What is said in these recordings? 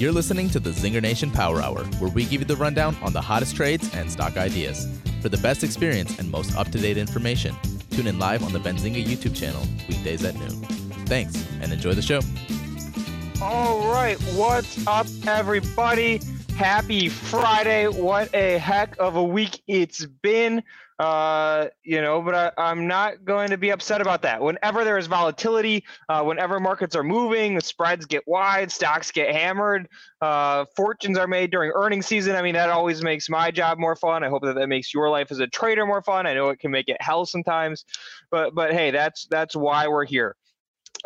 You're listening to the Zinger Nation Power Hour, where we give you the rundown on the hottest trades and stock ideas. For the best experience and most up to date information, tune in live on the Benzinga YouTube channel, weekdays at noon. Thanks, and enjoy the show. All right, what's up, everybody? Happy Friday. What a heck of a week it's been. Uh, you know, but I, am not going to be upset about that. Whenever there is volatility, uh, whenever markets are moving, the spreads get wide, stocks get hammered, uh, fortunes are made during earnings season. I mean, that always makes my job more fun. I hope that that makes your life as a trader more fun. I know it can make it hell sometimes, but but hey, that's that's why we're here.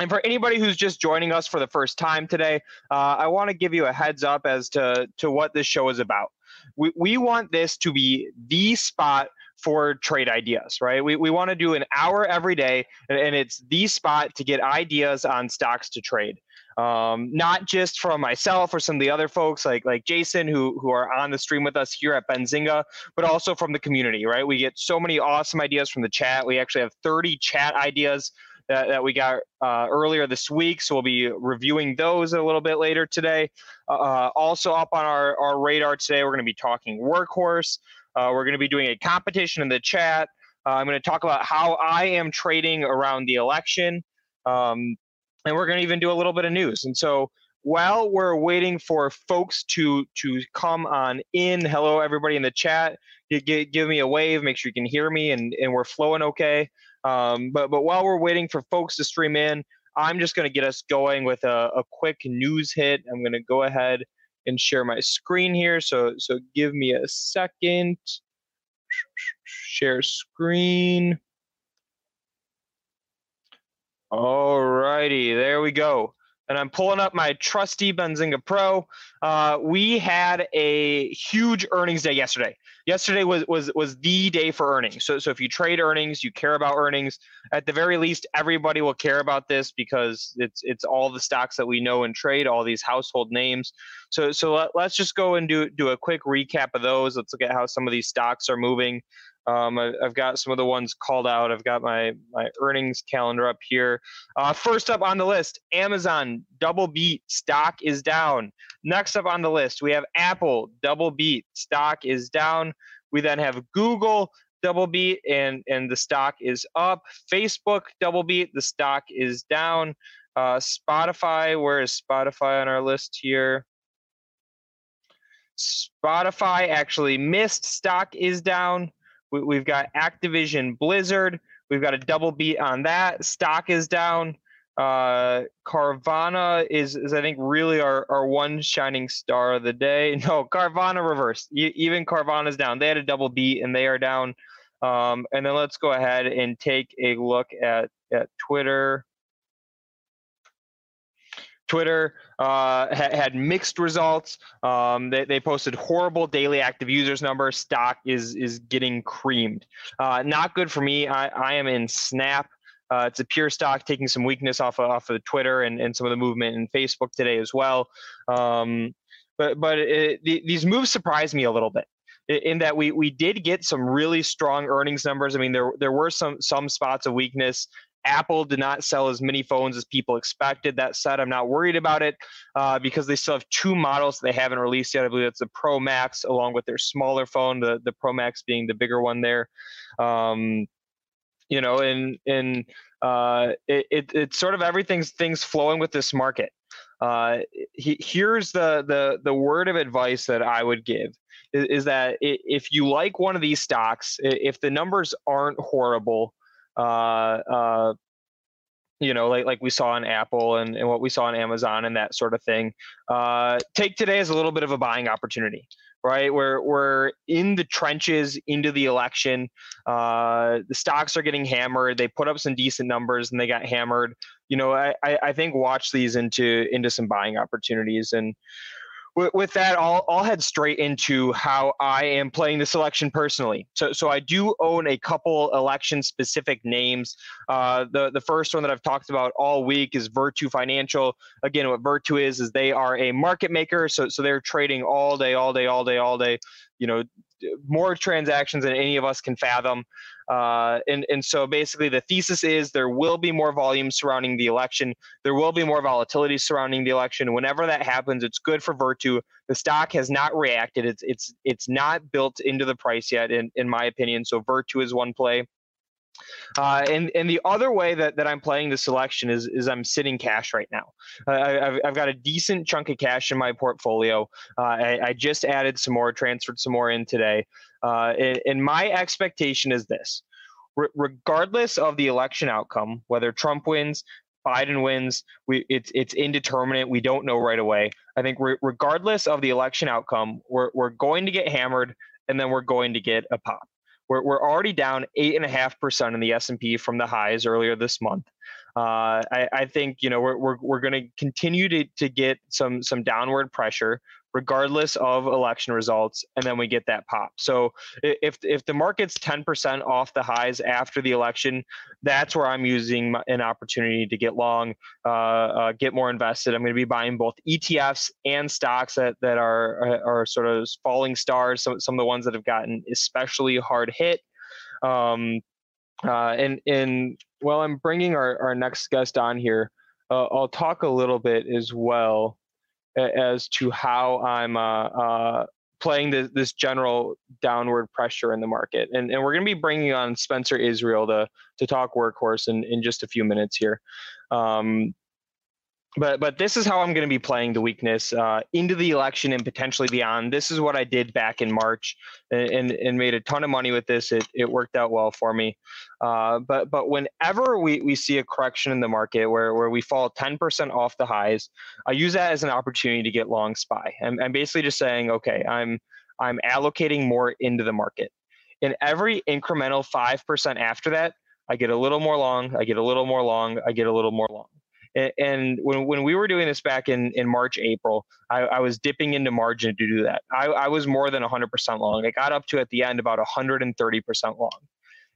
And for anybody who's just joining us for the first time today, uh, I want to give you a heads up as to, to what this show is about. We, we want this to be the spot for trade ideas, right? We, we want to do an hour every day, and, and it's the spot to get ideas on stocks to trade. Um, not just from myself or some of the other folks like like Jason who who are on the stream with us here at Benzinga, but also from the community, right? We get so many awesome ideas from the chat. We actually have 30 chat ideas that, that we got uh, earlier this week. So we'll be reviewing those a little bit later today. Uh, also up on our, our radar today, we're going to be talking workhorse. Uh, we're going to be doing a competition in the chat. Uh, I'm going to talk about how I am trading around the election. Um, and we're going to even do a little bit of news. And so while we're waiting for folks to to come on in, hello everybody in the chat. Give, give me a wave. Make sure you can hear me, and and we're flowing okay. Um, but but while we're waiting for folks to stream in, I'm just going to get us going with a, a quick news hit. I'm going to go ahead and share my screen here. So so give me a second. Share screen. All righty, there we go and I'm pulling up my trusty Benzinga Pro. Uh, we had a huge earnings day yesterday. Yesterday was was was the day for earnings. So so if you trade earnings, you care about earnings. At the very least, everybody will care about this because it's it's all the stocks that we know and trade, all these household names. So so let, let's just go and do do a quick recap of those. Let's look at how some of these stocks are moving. Um, I, have got some of the ones called out. I've got my my earnings calendar up here. Uh, first up on the list, Amazon double beat stock is down. Next up on the list, we have Apple double beat stock is down. We then have Google double beat and and the stock is up. Facebook double beat, the stock is down. Uh, Spotify, where is Spotify on our list here? Spotify actually missed. Stock is down. We, have got Activision Blizzard. We've got a double beat on that. Stock is down. Uh, Carvana is, is I think really our, our one shining star of the day. No, Carvana reversed. even Carvana is down. They had a double beat and they are down. Um, and then let's go ahead and take a look at at Twitter. Twitter uh, ha- had mixed results. Um, they, they posted horrible daily active users numbers. Stock is is getting creamed. Uh, not good for me. I, I am in Snap. Uh, it's a pure stock taking some weakness off of, off of Twitter and, and some of the movement in Facebook today as well. Um, but but it, the, these moves surprised me a little bit in that we we did get some really strong earnings numbers. I mean, there there were some some spots of weakness. Apple did not sell as many phones as people expected. That said, I'm not worried about it uh, because they still have two models they haven't released yet. I believe it's the Pro Max along with their smaller phone, the the Pro Max being the bigger one there. Um, you know, and and uh, it, it it's sort of everything's things flowing with this market. Uh, he, here's the the the word of advice that I would give is, is that if you like one of these stocks, if the numbers aren't horrible uh, uh, you know, like like we saw on Apple and, and what we saw on Amazon and that sort of thing. Uh, take today as a little bit of a buying opportunity, right? We're we're in the trenches into the election. Uh, the stocks are getting hammered. They put up some decent numbers and they got hammered. You know, I, I think watch these into into some buying opportunities and with, that, I'll, I'll head straight into how I am playing the selection personally. So, so I do own a couple election specific names. Uh, the, the first one that I've talked about all week is Virtu Financial. Again, what Virtu is, is they are a market maker. So, so they're trading all day, all day, all day, all day, you know, more transactions than any of us can fathom. Uh, and, and so basically, the thesis is there will be more volume surrounding the election. There will be more volatility surrounding the election. Whenever that happens, it's good for Virtu. The stock has not reacted. It's it's it's not built into the price yet, in, in my opinion. So Virtu is one play. Uh, and and the other way that, that I'm playing the selection is is I'm sitting cash right now. Uh, I, have I've got a decent chunk of cash in my portfolio. Uh, I, I, just added some more, transferred some more in today. Uh, and, and, my expectation is this: R- regardless of the election outcome, whether Trump wins, Biden wins, we it's it's indeterminate. We don't know right away. I think re- regardless of the election outcome, we're we're going to get hammered, and then we're going to get a pop. We're, we're already down eight and a half percent in the S and P from the highs earlier this month. Uh, I, I, think you know we're we're, we're going to continue to to get some some downward pressure regardless of election results, and then we get that pop. So if if the market's 10% off the highs after the election, that's where I'm using an opportunity to get long, uh, uh, get more invested. I'm going to be buying both ETFs and stocks that that are are sort of falling stars. Some some of the ones that have gotten especially hard hit. Um, uh, and and well, I'm bringing our, our next guest on here. Uh, I'll talk a little bit as well as to how I'm uh, uh, playing the, this general downward pressure in the market. And, and we're going to be bringing on Spencer Israel to, to talk workhorse in, in just a few minutes here. Um, but but this is how I'm going to be playing the weakness uh, into the election and potentially beyond. This is what I did back in March and, and, and made a ton of money with this. It, it worked out well for me. Uh, but but whenever we, we see a correction in the market where, where we fall 10% off the highs, I use that as an opportunity to get long SPY. I'm, I'm basically just saying, okay, I'm I'm allocating more into the market. In every incremental 5% after that, I get a little more long, I get a little more long, I get a little more long and when, when we were doing this back in, in March, April, I, I was dipping into margin to do that. I, I was more than 100% long. I got up to at the end about 130% long.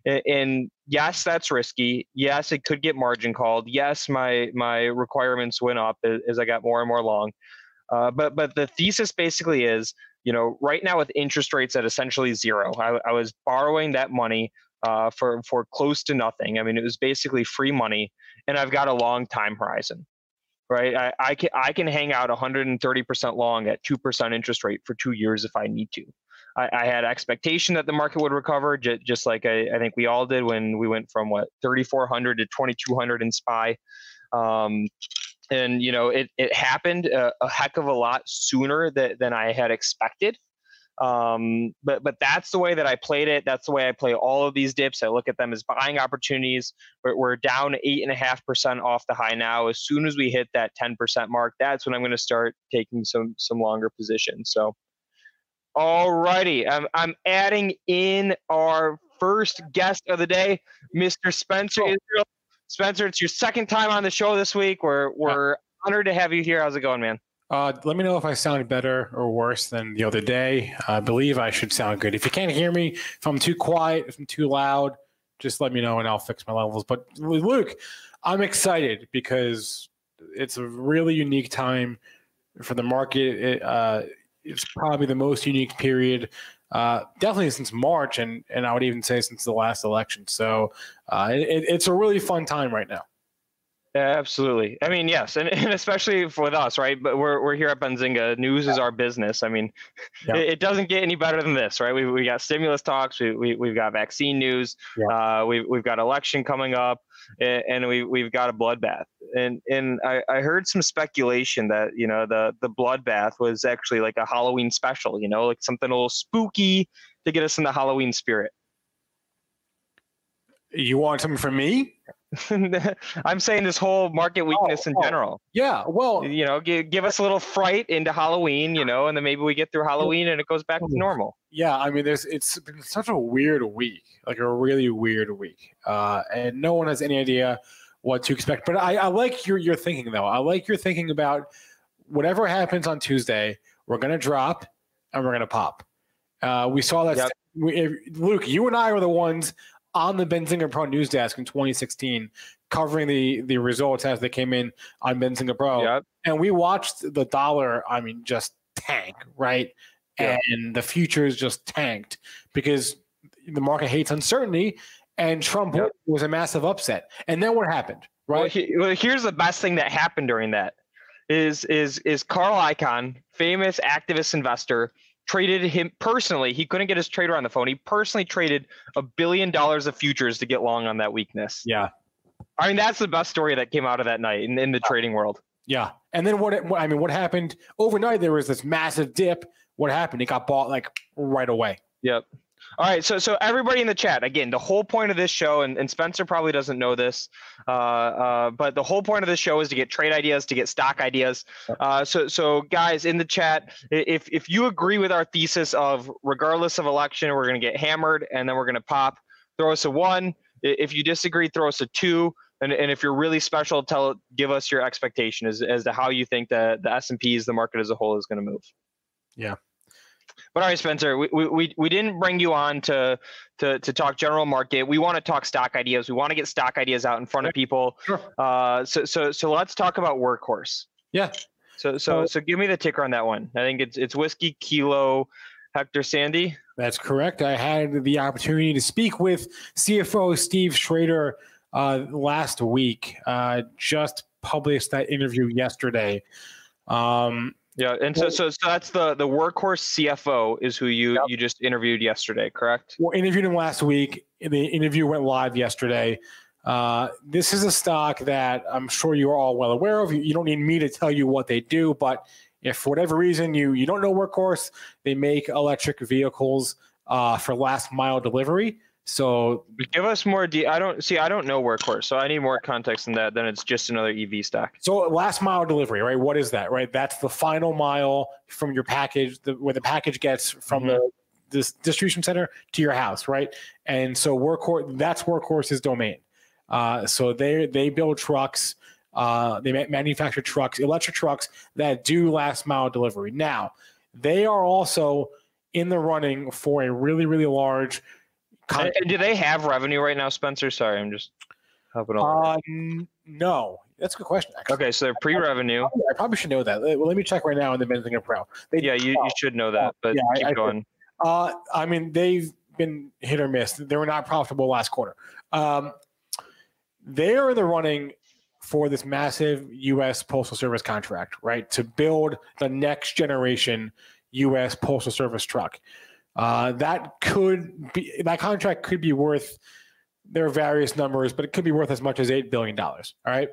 And, and yes, that's risky. Yes, it could get margin called. Yes, my my requirements went up as, as I got more and more long. Uh, but but the thesis basically is, you know, right now with interest rates at essentially zero, I, I was borrowing that money uh, for for close to nothing. I mean, it was basically free money, and I've got a long time horizon, right? I, I can I can hang out 130 percent long at two percent interest rate for two years if I need to. I, I had expectation that the market would recover, j- just like I, I, think we all did when we went from what 3,400 to 2,200 in SPY. Um, and you know it, it happened a, a, heck of a lot sooner that, than I had expected. Um, but but that's the way that I played it. That's the way I play all of these dips. I look at them as buying opportunities. We're, we're down eight and a half percent off the high now. As soon as we hit that ten percent mark, that's when I'm going to start taking some some longer positions. So, alrighty, I'm I'm adding in our first guest of the day, Mr. Spencer oh. Israel. Spencer, it's your second time on the show this week. We're we're yeah. honored to have you here. How's it going, man? Uh, let me know if I sound better or worse than the other day. I believe I should sound good. If you can't hear me, if I'm too quiet, if I'm too loud, just let me know and I'll fix my levels. But Luke, I'm excited because it's a really unique time for the market. It, uh, it's probably the most unique period, uh, definitely since March, and and I would even say since the last election. So uh, it, it's a really fun time right now. Absolutely. I mean, yes, and, and especially with us, right? But we're, we're here at Benzinga. News yeah. is our business. I mean, yeah. it, it, doesn't get any better than this, right? We, we got stimulus talks. We, we, we've got vaccine news. Yeah. Uh, we, we've got election coming up, and, and we, we've got a bloodbath. And and I, I heard some speculation that you know the the bloodbath was actually like a Halloween special. You know, like something a little spooky to get us in the Halloween spirit. You want something from me? I'm saying this whole market weakness oh, in oh, general. Yeah, well, you know, give, give us a little fright into Halloween, you know, and then maybe we get through Halloween and it goes back to normal. Yeah, I mean, there's it's been such a weird week, like a really weird week, uh, and no one has any idea what to expect. But I, I like your your thinking though. I like your thinking about whatever happens on Tuesday, we're gonna drop and we're gonna pop. Uh, we saw that. Yep. We, Luke, you and I were the ones on the Benzinga Pro news desk in 2016, covering the the results as they came in on Benzinga Pro, yep. and we watched the dollar. I mean, just tank right, Yeah. and the futures just tanked because the market hates uncertainty, and Trump Yep. was a massive upset. And then what happened? Well, Right? he, well, here's the best thing that happened during that is is is Carl Icahn, famous activist investor, traded him personally. He couldn't get his trader on the phone. He personally traded a billion dollars of futures to get long on that weakness. yeah. I mean, that's the best story that came out of that night in, in the trading world. Yeah, and then what? what- I mean, what happened overnight? There was this massive dip. What happened? It got bought like right away. Yep. All right, so so everybody in the chat, again, the whole point of this show, and, and Spencer probably doesn't know this, uh, uh, but the whole point of this show is to get trade ideas, to get stock ideas. Uh, so so guys in the chat, if if you agree with our thesis of regardless of election, we're gonna get hammered and then we're gonna pop, throw us a one. If you disagree, throw us a two. And, and if you're really special, tell give us your expectation as, as to how you think the the S and P's, the market as a whole, is going to move. Yeah. But all right, Spencer, we, we, we, didn't bring you on to, to to talk general market. We want to talk stock ideas. We want to get stock ideas out in front of people. Sure. Uh, so so so let's talk about workhorse. Yeah. So so So- so give me the ticker on that one. I think it's it's whiskey kilo Hector Sandy. That's correct. I had the opportunity to speak with CFO Steve Schrader uh, last week. Uh, just published that interview yesterday. Um, Yeah, and so so so that's the the workhorse CFO is who you Yep. you just interviewed yesterday, correct? Well, interviewed him last week. The interview went live yesterday. Uh, this is a stock that I'm sure you're all well aware of. You, you don't need me to tell you what they do, but if for whatever reason you you don't know Workhorse, they make electric vehicles uh, for last mile delivery. So Give us more. De- I don't see. I don't know workhorse, so I need more context than that. Then it's just another EV stock. So last mile delivery, right? What is that, right? That's the final mile from your package, the, where the package gets from the this distribution center to your house, right? And so workhorse, that's workhorse's domain. Uh, so they they build trucks, uh, they manufacture trucks, electric trucks that do last mile delivery. Now they are also in the running for a really really large. And, and do they have revenue right now, Spencer? Sorry, I'm just helping uh, no, that's a good question. Actually. okay, so they're pre-revenue. I probably should know that. Well, let me check right now in the Benzinga Pro. They Yeah, you, you should know that, but Yeah, I- keep I- going. Uh, I mean, they've been hit or miss. They were not profitable last quarter. Um, they are in the running for this massive U.S. Postal Service contract, right, to build the next generation U.S. Postal Service truck. Uh, that could be that contract could be worth. There are various numbers, but it could be worth as much as eight billion dollars. All right.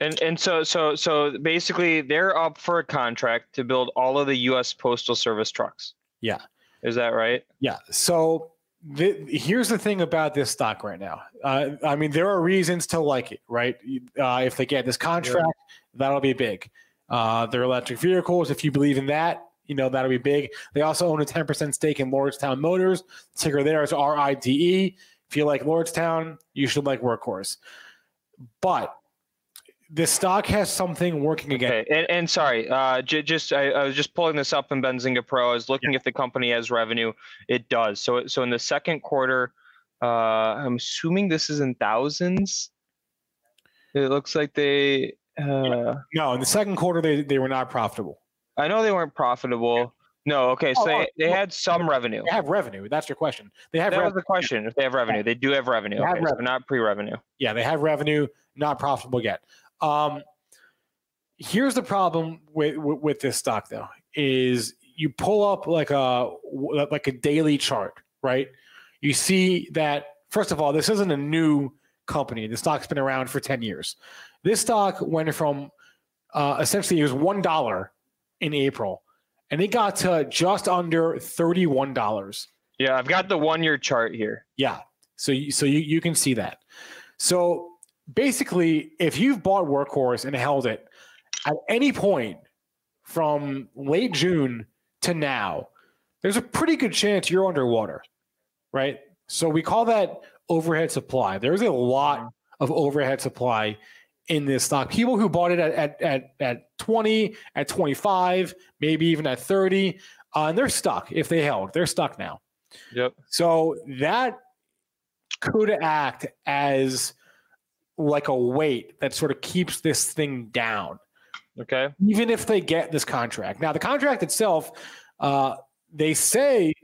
And and so so so basically, they're up for a contract to build all of the U.S. Postal Service trucks. Yeah. Is that right? Yeah. So the, here's the thing about this stock right now. Uh, I mean, there are reasons to like it, right? Uh, if they get this contract, that'll be big. Uh, their electric vehicles, if you believe in that, you know that'll be big. They also own a 10% stake in Lordstown Motors. Ticker there is RIDE. If you like Lordstown, you should like Workhorse. But the stock has something working again. Okay. And, and sorry, uh, j- just I, I was just pulling this up in Benzinga Pro. I was looking if the company has revenue. It does. So so in the second quarter, uh, I'm assuming this is in thousands. It looks like they. Uh, No, in the second quarter, they, they were not profitable. I know they weren't profitable. No, okay, so Oh, they, oh, they well, had some revenue. They have revenue. That's your question. They have That was the question. If they have revenue, they do have revenue. They have Okay, so revenue. not pre-revenue. Yeah, they have revenue, not profitable yet. Um, here's the problem with, with with this stock though: is you pull up like a like a daily chart, right? You see that first of all, this isn't a new company. The stock's been around for ten years. This stock went from uh, essentially it was one dollar in April, and it got to just under thirty one dollars. Yeah, I've got the one-year chart here. Yeah. So you, so you, you can see that. So basically, if you've bought Workhorse and held it at any point from late June to now, there's a pretty good chance you're underwater, right? So we call that overhead supply. There's a lot mm-hmm. of overhead supply in this stock. People who bought it at at at, at 20, at 25, maybe even at 30, uh, and they're stuck if they held. They're stuck now. Yep. So that could act as like a weight that sort of keeps this thing down, Okay. even if they get this contract. Now, the contract itself, uh, they say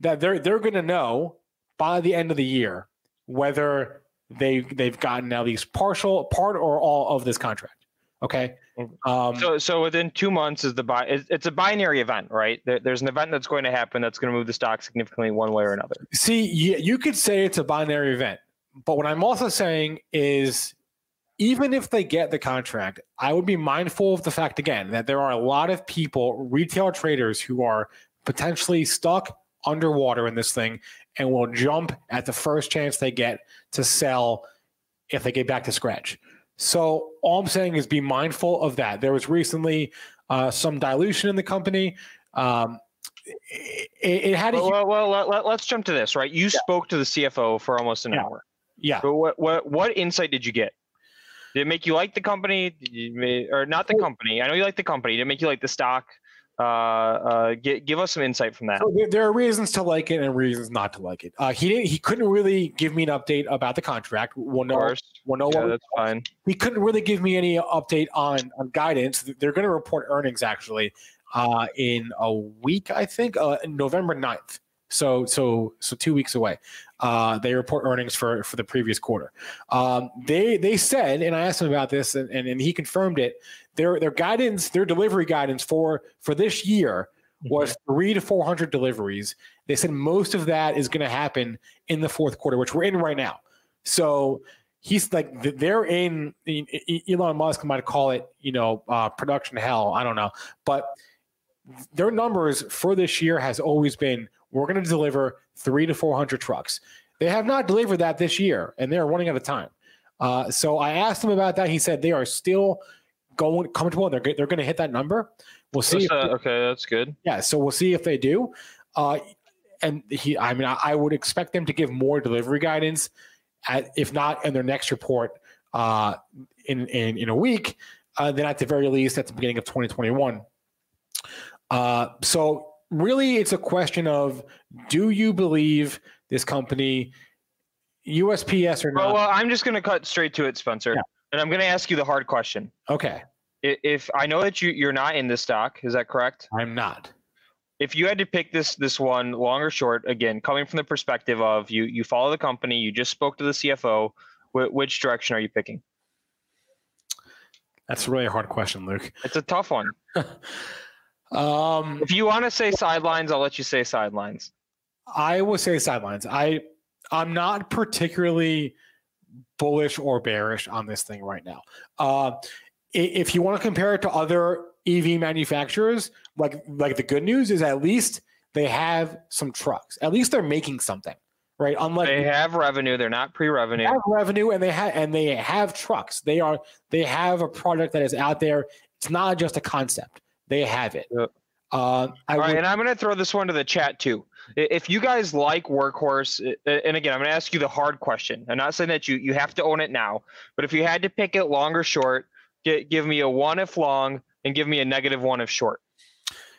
that they're they're going to know by the end of the year whether they they've gotten at least partial part or all of this contract. Okay. Um, So, so within two months is the buy. it's, it's a binary event, right? There, there's an event that's going to happen that's going to move the stock significantly one way or another. see, you, you could say it's a binary event, but what I'm also saying is, even if they get the contract, I would be mindful of the fact again that there are a lot of people, retail traders, who are potentially stuck underwater in this thing and will jump at the first chance they get to sell if they get back to scratch. So all I'm saying is be mindful of that. There was recently uh, some dilution in the company. Um, it, it had a Well, hu- well, well let, us jump to this, right? You spoke to the CFO for almost an Yeah. hour. yeah. But what, what, what insight did you get? Did it make you like the company? Did you, ma- or not the company? I know you like the company. Did it make you like the stock? Uh, uh, gi- give us some insight from that. So there, there are reasons to like it and reasons not to like it. Uh, he didn't. He couldn't really give me an update about the contract. We'll Of know. course. We'll know Yeah, what that's fine. he couldn't really give me any update on on guidance. They're going to report earnings actually uh, in a week, I think, uh, November 9th. So so so two weeks away. Uh, they report earnings for for the previous quarter. Um, they they said, and I asked him about this, and, and, and he confirmed it. Their their guidance, their delivery guidance for for this year was three to four hundred deliveries. They said most of that is going to happen in the fourth quarter, which we're in right now. So he's like they're in Elon Musk might call it you know uh, production hell. I don't know, but their numbers for this year has always been we're going to deliver three to four hundred trucks. They have not delivered that this year, and they're running out of time. Uh, so I asked him about that. He said they are still going comfortable. They're they're going to hit that number. We'll see. if That's, uh, they- okay, that's good. yeah, so we'll see if they do. Uh, and he, I mean, I, I would expect them to give more delivery guidance, at, if not in their next report uh, in, in in a week, uh, then at the very least at the beginning of 2021. Uh, so really, it's a question of do you believe this company, USPS or not? well, I'm just going to cut straight to it, Spencer, Yeah. and I'm going to ask you the hard question. okay, I- If I know that you you're not in this stock, is that correct? I'm not. if you had to pick this this one long or short again coming from the perspective of you you follow the company you just spoke to the cfo wh- which direction are you picking That's really a hard question, Luke. it's a tough one Um, if you want to say sidelines i'll let you say sidelines I will say sidelines. I I'm not particularly bullish or bearish on this thing right now. Uh, if you want to compare it to other EV manufacturers, like like the good news is at least they have some trucks. At least they're making something, right? Unlike they have revenue they're not pre-revenue have revenue and they have and they have trucks. They are they have a product that is out there. It's not just a concept. They have it. Yep. Uh, I all right would- and i'm going to throw this one to the chat too if you guys like workhorse and again i'm going to ask you the hard question i'm not saying that you you have to own it now but if you had to pick it long or short gi- give me a one if long and give me a negative one if short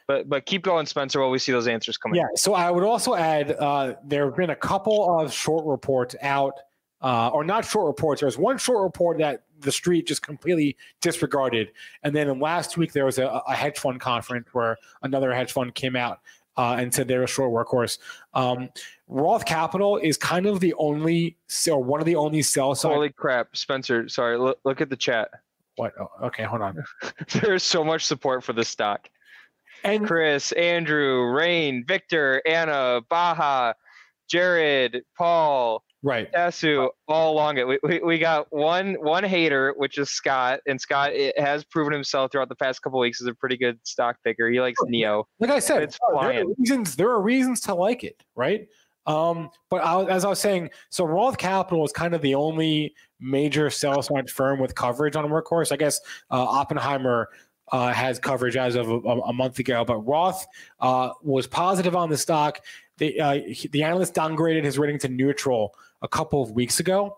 but but keep going spencer while we see those answers coming Yeah. So I would also add uh, there have been a couple of short reports out, uh, or not short reports. There was one short report that the street just completely disregarded, and then last week there was a, a hedge fund conference where another hedge fund came out uh, and said they're a short workhorse. Um, Roth Capital is kind of the only, or one of the only sell side. holy crap spencer sorry look, look at the chat what? Oh, okay, hold on. there's so much support for this stock And chris andrew rain victor anna baha jared paul right, Yasu all along it. We, we, we got one one hater, which is Scott, and Scott it has proven himself throughout the past couple weeks as a pretty good stock picker. He likes NIO. like I said, It's there are reasons. There are reasons to like it, right? Um, but I, as I was saying, so Roth Capital is kind of the only major sell side firm with coverage on Workhorse. I guess uh, Oppenheimer uh, has coverage as of a, a month ago, but Roth uh, was positive on the stock. The uh, he- the analyst downgraded his rating to neutral a couple of weeks ago.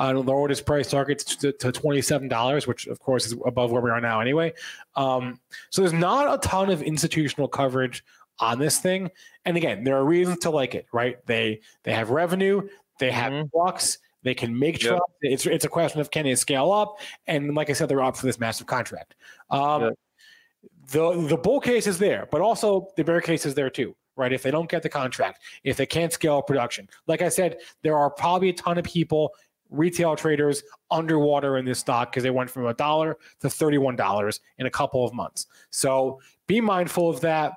Uh, and lowered his price target to, to $27, which of course is above where we are now anyway. Um, so there's not a ton of institutional coverage on this thing. And again, there are reasons to like it, right? They they have revenue, they have trucks, they can make Yep. trucks. It's it's a question of can they scale up? And like I said, they're up for this massive contract. Um, Yep. The the bull case is there, but also the bear case is there too, right? If they don't get the contract, if they can't scale production. Like I said, there are probably a ton of people, retail traders, underwater in this stock because they went from a dollar to $31 in a couple of months. So be mindful of that.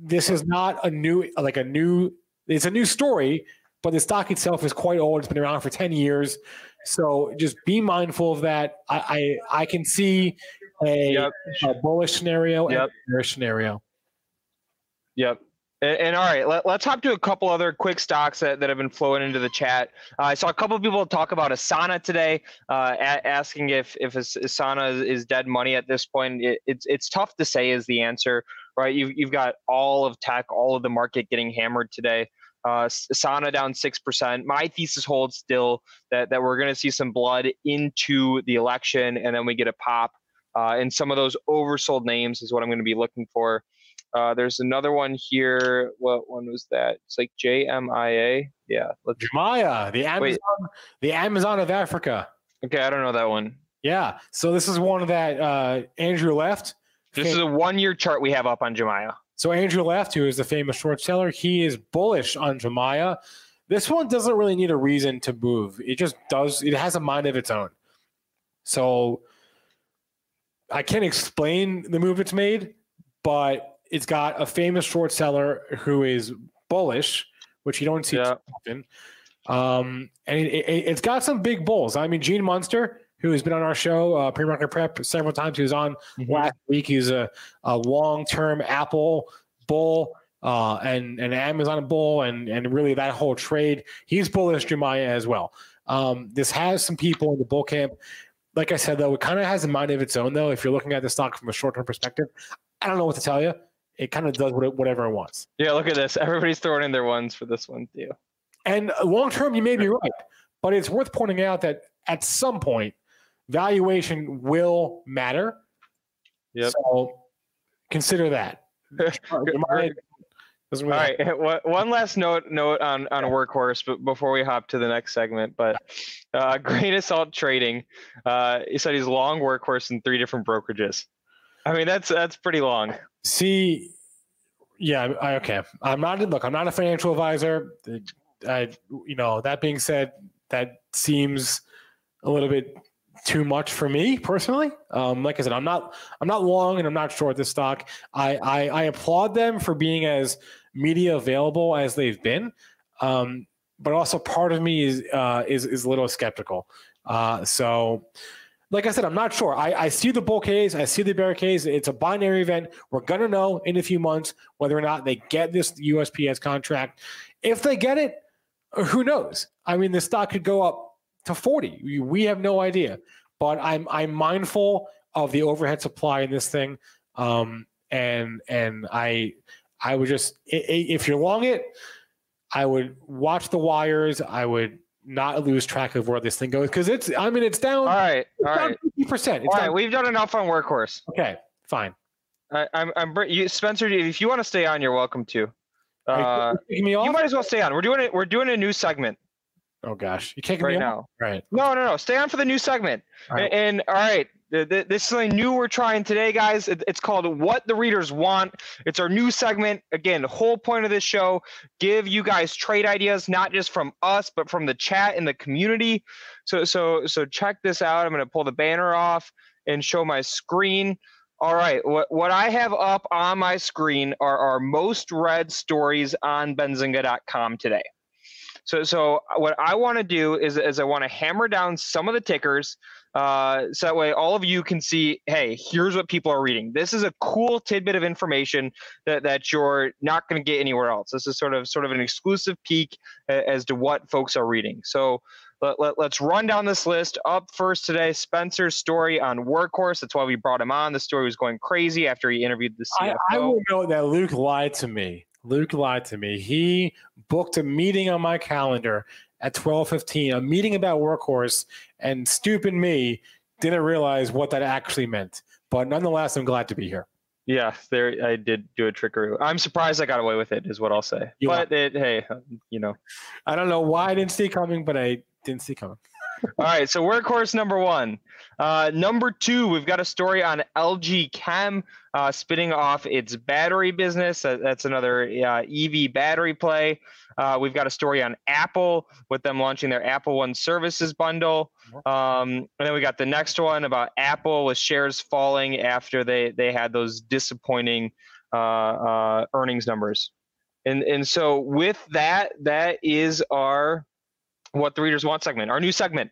This is not a new, like a new, it's a new story, but the stock itself is quite old. It's been around for 10 years. So just be mindful of that. I I, I can see a, Yep. a bullish scenario Yep. and a bearish scenario. Yep. And, and all right, let, let's hop to a couple other quick stocks that, that have been flowing into the chat. Uh, I saw a couple of people talk about Asana today, uh, a- asking if if Asana is, is dead money at this point. It, it's it's tough to say is the answer, right? You've you've got all of tech, all of the market getting hammered today. Uh, Asana down six percent. My thesis holds still that that we're going to see some blood into the election, and then we get a pop. Uh, and some of those oversold names is what I'm going to be looking for. Uh, there's another one here. What one was that? It's like JMIA. Yeah. Let's, Jumia, the Amazon, Wait. the Amazon of Africa. okay, I don't know that one. Yeah. So this is one that uh, Andrew left. This is a one-year chart we have up on Jumia. So Andrew Left, who is the famous short seller, he is bullish on Jumia. This one doesn't really need a reason to move. It just does. It has a mind of its own. So I can't explain the move it's made, but it's got a famous short seller who is bullish, which you don't see Yeah. too often. Um, and it, it, it's got some big bulls. I mean, Gene Munster, who has been on our show, uh, pre-market prep several times. He was on last week. He's a, a long-term Apple bull uh, and an Amazon bull, and and really that whole trade. He's bullish Jumia as well. Um, this has some people in the bull camp. Like I said, though, it kind of has a mind of its own. Though, if you're looking at the stock from a short-term perspective, I don't know what to tell you. It kind of does what it, whatever it wants. Yeah, look at this. Everybody's throwing in their ones for this one too. And long term, you may be right, but it's worth pointing out that at some point, valuation will matter. Yep. So consider that. All right. One- last note note on on workhorse, but before we hop to the next segment, but uh, grain of salt trading. Uh, he said he's long workhorse in three different brokerages. I mean, that's that's pretty long. See, yeah, I, okay. I'm not look. I'm not a financial advisor. I, you know, that being said, that seems a little bit too much for me personally. Um, like I said, I'm not, I'm not long and I'm not short this stock. I, I, I applaud them for being as media available as they've been. Um, but also part of me is, uh, is, is a little skeptical. Uh, so, like I said, I'm not sure. I, I see the bull case. I see the bear case. It's a binary event. We're going to know in a few months whether or not they get this USPS contract. If they get it, who knows? I mean, the stock could go up to 40. We, have no idea. But I'm I'm mindful of the overhead supply in this thing. Um, and and I I would just if you're long it, I would watch the wires. I would not lose track of where this thing goes because it's I mean it's down All right. All down right. fifty percent. All right. We've done enough on workhorse. Okay, fine. I, I'm I'm you, Spencer. If you want to stay on, you're welcome to. Uh, you me you might as well stay on. We're doing it. We're doing a new segment oh gosh, you kicking right me off? Right now. Right. No, no, no. Stay on for the new segment. All right. And, and all right, this is something new we're trying today, guys. It's called "What the Readers Want." It's our new segment. Again, the whole point of this show: give you guys trade ideas, not just from us, but from the chat and the community. So, so, so check this out. I'm going to pull the banner off and show my screen. All right, what what I have up on my screen are our most read stories on Benzinga.com today. So, so what I want to do is, is I want to hammer down some of the tickers, uh, so that way all of you can see. Hey, here's what people are reading. This is a cool tidbit of information that, that you're not going to get anywhere else. This is sort of sort of an exclusive peek as to what folks are reading. So. Let, let, let's run down this list. Up first today, Spencer's story on Workhorse. That's why we brought him on. The story was going crazy after he interviewed the CFO. I, I will note that Luke lied to me. Luke lied to me. He booked a meeting on my calendar at 12:15, a meeting about workhorse, and stupid me didn't realize what that actually meant. But nonetheless, I'm glad to be here. Yeah, there I did do a trickery. I'm surprised I got away with it, is what I'll say. You but it, hey, um, you know, I don't know why I didn't see it coming, but I didn't see it coming. All right, so workhorse number one. Uh, number two, we've got a story on LG Chem uh, spinning off its battery business. That, that's another uh, EV battery play. Uh, we've got a story on Apple with them launching their Apple One services bundle. Um, and then we got the next one about Apple with shares falling after they they had those disappointing uh, uh, earnings numbers. And and so with that, that is our what the readers want segment, our new segment.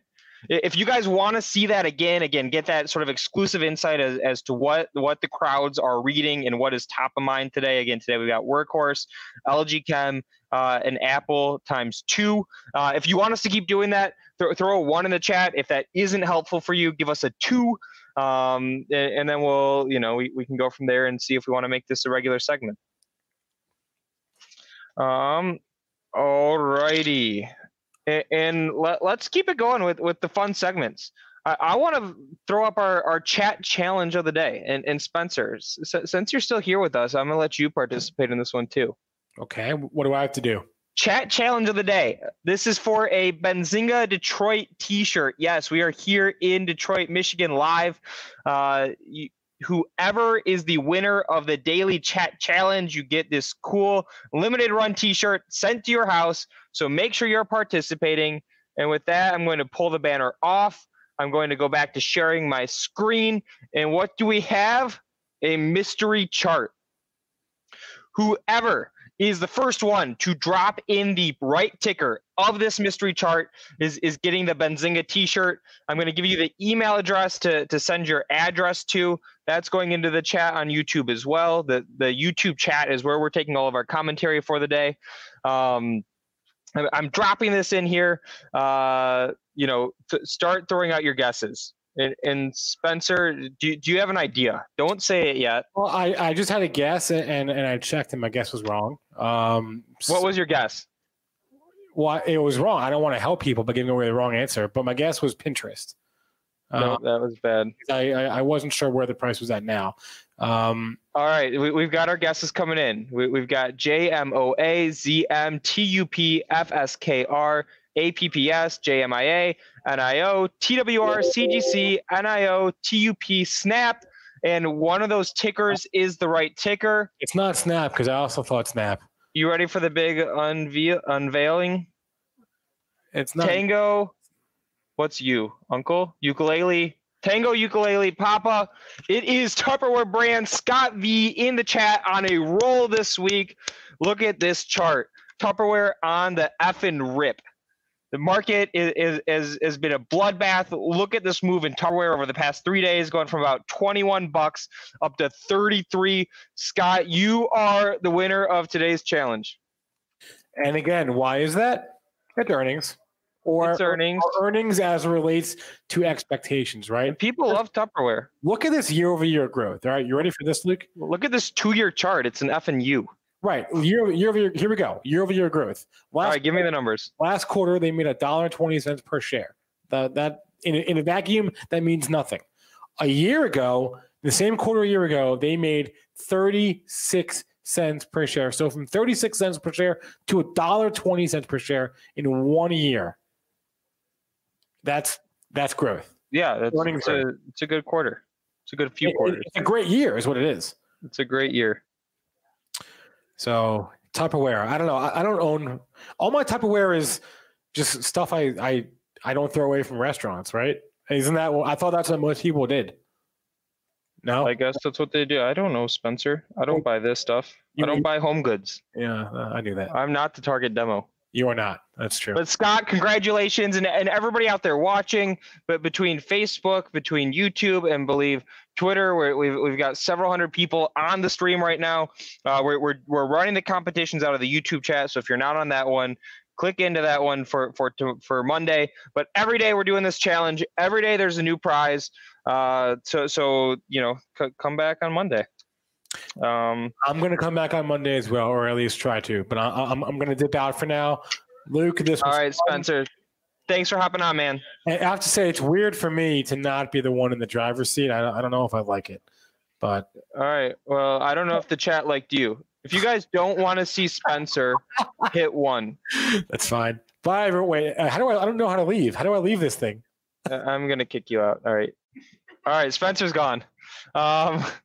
If you guys want to see that again, again, get that sort of exclusive insight as, as to what what the crowds are reading and what is top of mind today. Again, today we got Workhorse, LG Chem, uh, and Apple times two. Uh, if you want us to keep doing that, th- throw a one in the chat. If that isn't helpful for you, give us a two, um, and, and then we'll, you know, we, we can go from there and see if we want to make this a regular segment. Um, all righty and, and let, us keep it going with with the fun segments. I, I want to throw up our, our chat challenge of the day. And, and Spencer, s- since you're still here with us, I'm gonna let you participate in this one too. Okay, what do I have to do? Chat challenge of the day. This is for a Benzinga Detroit T-shirt. Yes, we are here in Detroit, Michigan, live. Uh, you, whoever is the winner of the daily chat challenge, you get this cool limited run T-shirt sent to your house. So make sure you're participating. And with that, I'm going to pull the banner off. I'm going to go back to sharing my screen. And what do we have? A mystery chart. Whoever is the first one to drop in the right ticker of this mystery chart is, is getting the Benzinga t-shirt. I'm going to give you the email address to, to send your address to. That's going into the chat on YouTube as well. The, the YouTube chat is where we're taking all of our commentary for the day. Um, I'm dropping this in here. Uh, you know, start throwing out your guesses. And, and Spencer, do, do you have an idea? Don't say it yet. Well, I, I just had a guess and, and I checked and my guess was wrong. Um, what was your guess? Well, it was wrong. I don't want to help people by giving away the wrong answer, but my guess was Pinterest. No, um, that was bad. I, I, I wasn't sure where the price was at now. Um, All right, we, have got our guesses coming in. We, have got J M O A Z M T U P F S K R A P P S J M I A N I O T W R C G C N I O T U P Snap, and one of those tickers is the right ticker. It's not Snap because I also thought Snap. You ready for the big unveil unveiling? It's not Tango. What's you, Uncle? Ukulele. Tango ukulele, Papa. It is Tupperware brand Scott V in the chat on a roll this week. Look at this chart. Tupperware on the effing rip. The market is, is, is, has been a bloodbath. Look at this move in Tupperware over the past three days, going from about 21 bucks up to 33. Scott, you are the winner of today's challenge. And again, why is that? It's earnings or it's earnings. Or earnings as it relates to expectations, right? And people love Tupperware. Look at this year over year growth. All right, you ready for this, Luke? Look at this two year chart. It's an F and U. Right, year year over year. Here we go. Year over year growth. Last All right, give me the numbers. Last quarter, they made a dollar twenty cents per share. That that in a, in a vacuum, that means nothing. A year ago, the same quarter a year ago, they made thirty six cents per share. So from 36 cents per share to a dollar 20 cents per share in one year. That's that's growth. Yeah, that's it's a, it's a good quarter. It's a good few it, quarters. It's a great year, is what it is. It's a great year. So Tupperware, I don't know. I, I don't own all my Tupperware is just stuff I I I don't throw away from restaurants, right? Isn't that what I thought that's what most people did? No, I guess that's what they do. I don't know, Spencer. I don't buy this stuff. You I don't buy home goods. Yeah, uh, I do that. I'm not the target demo. You are not. That's true. But Scott, congratulations, and, and everybody out there watching. But between Facebook, between YouTube, and believe Twitter, we we've we've got several hundred people on the stream right now. Uh, we're we're we're running the competitions out of the YouTube chat. So if you're not on that one, click into that one for for for Monday. But every day we're doing this challenge. Every day there's a new prize. Uh, so so you know, c- come back on Monday. Um, I'm going to come back on Monday as well, or at least try to. But I, am I'm, I'm going to dip out for now. Luke, this. All right, fun. Spencer. Thanks for hopping on, man. I have to say, it's weird for me to not be the one in the driver's seat. I, I don't know if I like it, but all right. Well, I don't know if the chat liked you. If you guys don't want to see Spencer, hit one. That's fine. Bye, everyone. Wait, uh, how do I? I don't know how to leave. How do I leave this thing? Uh, I'm gonna kick you out. All right. All right. Spencer's gone. Um,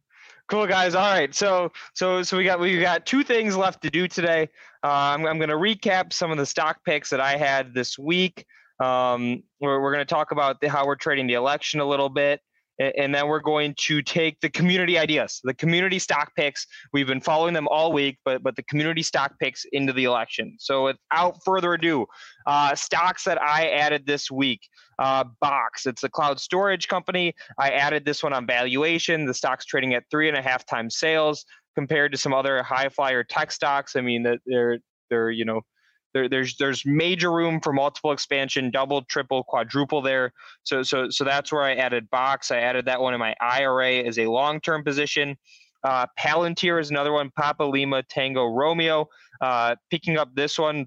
cool guys. All right. So so so we got we got two things left to do today. Uh, I'm I'm gonna recap some of the stock picks that I had this week. Um, we're we're gonna talk about the, how we're trading the election a little bit and then we're going to take the community ideas, the community stock picks. We've been following them all week, but but the community stock picks into the election. So without further ado, uh, stocks that I added this week. Uh, Box, it's a cloud storage company. I added this one on valuation. The stock's trading at three and a half times sales compared to some other high flyer tech stocks. I mean, that they're they're you know there, there's there's major room for multiple expansion, double, triple, quadruple there. So so so that's where I added box. I added that one in my IRA as a long-term position. Uh, Palantir is another one. Papa Lima Tango Romeo. Uh, picking up this one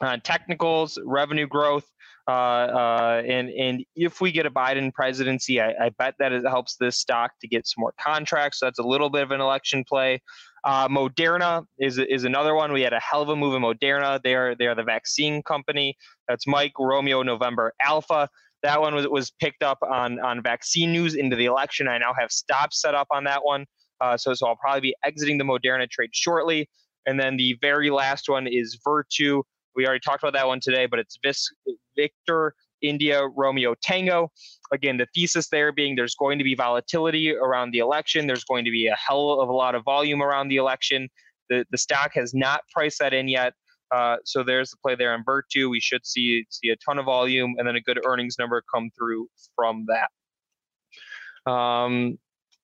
uh, technicals, revenue growth, and and if we get a Biden presidency, I, I bet that it helps this stock to get some more contracts. So that's a little bit of an election play. Uh, Moderna is is another one. We had a hell of a move in Moderna. They are they are the vaccine company. That's Mike Romeo November Alpha. That one was was picked up on on vaccine news into the election. I now have stops set up on that one. Uh, so so I'll probably be exiting the Moderna trade shortly. And then the very last one is Virtu. We already talked about that one today, but it's Vis- Victor India Romeo Tango. Again, the thesis there being there's going to be volatility around the election. There's going to be a hell of a lot of volume around the election. The, the stock has not priced that in yet. Uh, so there's the play there in Virtu. We should see see a ton of volume and then a good earnings number come through from that. Um,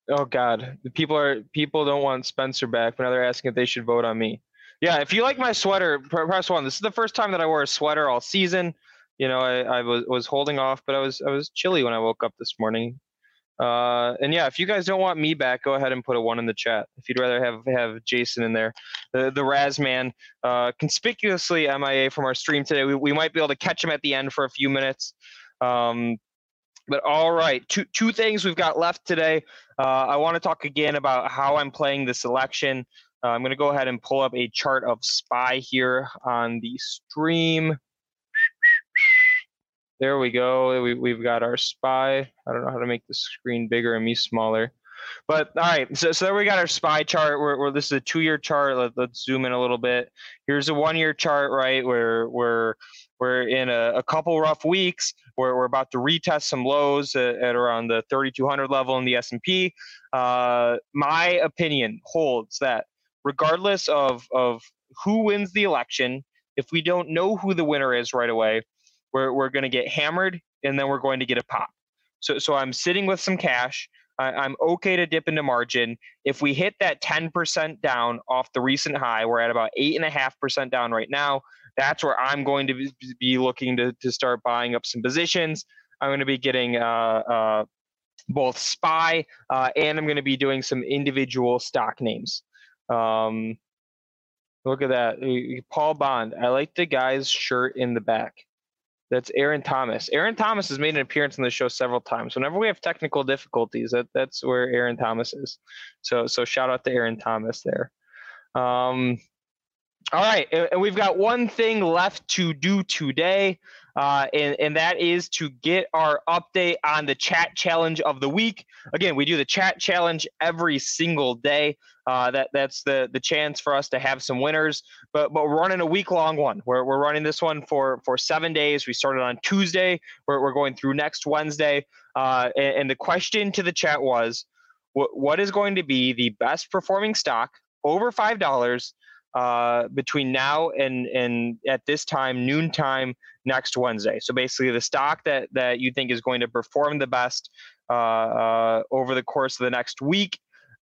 oh God, the people are people don't want Spencer back, but now they're asking if they should vote on me. Yeah, if you like my sweater, press one. This is the first time that I wore a sweater all season you know, I, I was was holding off, but I was I was chilly when I woke up this morning. Uh, and yeah, if you guys don't want me back, go ahead and put a one in the chat. If you'd rather have have Jason in there, the the Razman, uh, conspicuously MIA from our stream today. We, we might be able to catch him at the end for a few minutes. Um, but all right, two two things we've got left today. Uh, I want to talk again about how I'm playing this election. Uh, I'm going to go ahead and pull up a chart of SPY here on the stream. There we go. We, we've got our SPY. I don't know how to make the screen bigger and me smaller. But all right, so, so there we got our SPY chart. Where, this is a two-year chart. Let, let's zoom in a little bit. Here's a one-year chart, right? Where we're we're in a, a couple rough weeks. Where we're about to retest some lows at, at around the 3,200 level in the S&P. Uh, my opinion holds that regardless of of who wins the election, if we don't know who the winner is right away, we're, we're going to get hammered and then we're going to get a pop. So, so I'm sitting with some cash. I, am okay to dip into margin. If we hit that 10% down off the recent high, we're at about 8.5% down right now. That's where I'm going to be looking to, to start buying up some positions. I'm going to be getting uh, uh, both SPY uh, and I'm going to be doing some individual stock names. Um, look at that. Paul Bond. I like the guy's shirt in the back. That's Aaron Thomas. Aaron Thomas has made an appearance on the show several times. Whenever we have technical difficulties, that, that's where Aaron Thomas is. So so shout out to Aaron Thomas there. Um, all right, and we've got one thing left to do today, uh, and, and that is to get our update on the chat challenge of the week. Again, we do the chat challenge every single day. Uh, that that's the the chance for us to have some winners. But but we're running a week long one. We're we're running this one for for seven days. We started on Tuesday. We're we're going through next Wednesday. Uh, and, and the question to the chat was, what what is going to be the best performing stock over five dollars? Uh, between now and and at this time noontime next Wednesday. So basically, the stock that that you think is going to perform the best uh, uh, over the course of the next week.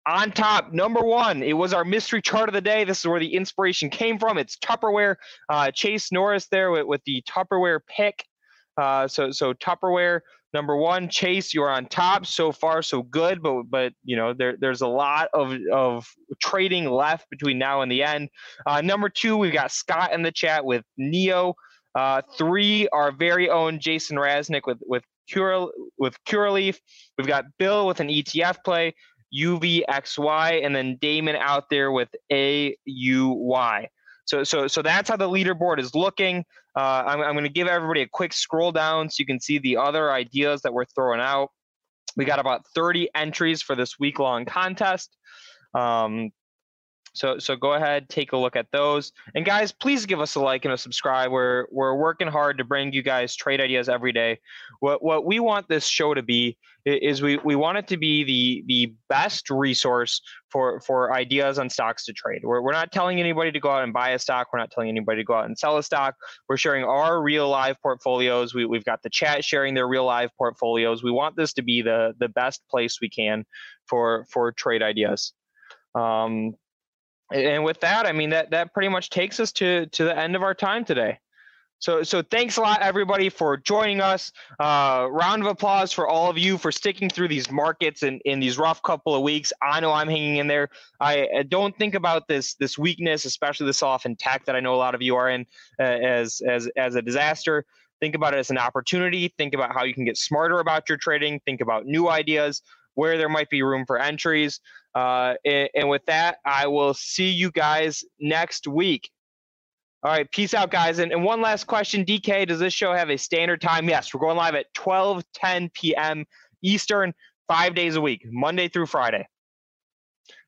On top, number one, it was our mystery chart of the day. This is where the inspiration came from. It's Tupperware. Uh, Chase Norris there with, with the Tupperware pick. Uh, so so Tupperware number one, Chase, you're on top so far, so good. But but you know there there's a lot of of trading left between now and the end. Uh, number two, we've got Scott in the chat with NIO. Uh, three, our very own Jason Raznick with with Cure with Curaleaf. We've got Bill with an ETF play. UVXY, and then Damon out there with AUY. So, so, so that's how the leaderboard is looking. Uh, I'm, I'm going to give everybody a quick scroll down so you can see the other ideas that we're throwing out. We got about 30 entries for this week long contest. Um, so so go ahead, take a look at those. And guys, please give us a like and a subscribe. We're we're working hard to bring you guys trade ideas every day. What what we want this show to be is we we want it to be the the best resource for for ideas on stocks to trade. We're we're not telling anybody to go out and buy a stock. We're not telling anybody to go out and sell a stock. We're sharing our real live portfolios. We we've got the chat sharing their real live portfolios. We want this to be the the best place we can for for trade ideas. Um, and with that, I mean that that pretty much takes us to to the end of our time today. So, so thanks a lot, everybody, for joining us. Uh, round of applause for all of you for sticking through these markets in, in these rough couple of weeks. I know I'm hanging in there. I, don't think about this this weakness, especially this off in tech that I know a lot of you are in, uh, as as as a disaster. Think about it as an opportunity. Think about how you can get smarter about your trading. Think about new ideas, where there might be room for entries. Uh, and, and with that, I will see you guys next week. All right, peace out, guys. And, and one last question, DK, does this show have a standard time? Yes, we're going live at 12, 10 p.m. Eastern, five days a week, Monday through Friday.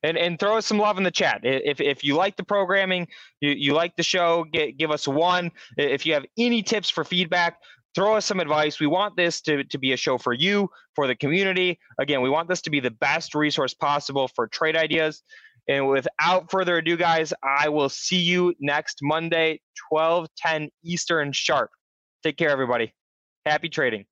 And, and throw us some love in the chat. If, if you like the programming, you, you like the show, get, give us one. If you have any tips for feedback, throw us some advice. We want this to, to be a show for you, for the community. Again, we want this to be the best resource possible for trade ideas. And without further ado, guys, I will see you next Monday, 12 10 Eastern sharp. Take care, everybody. Happy trading.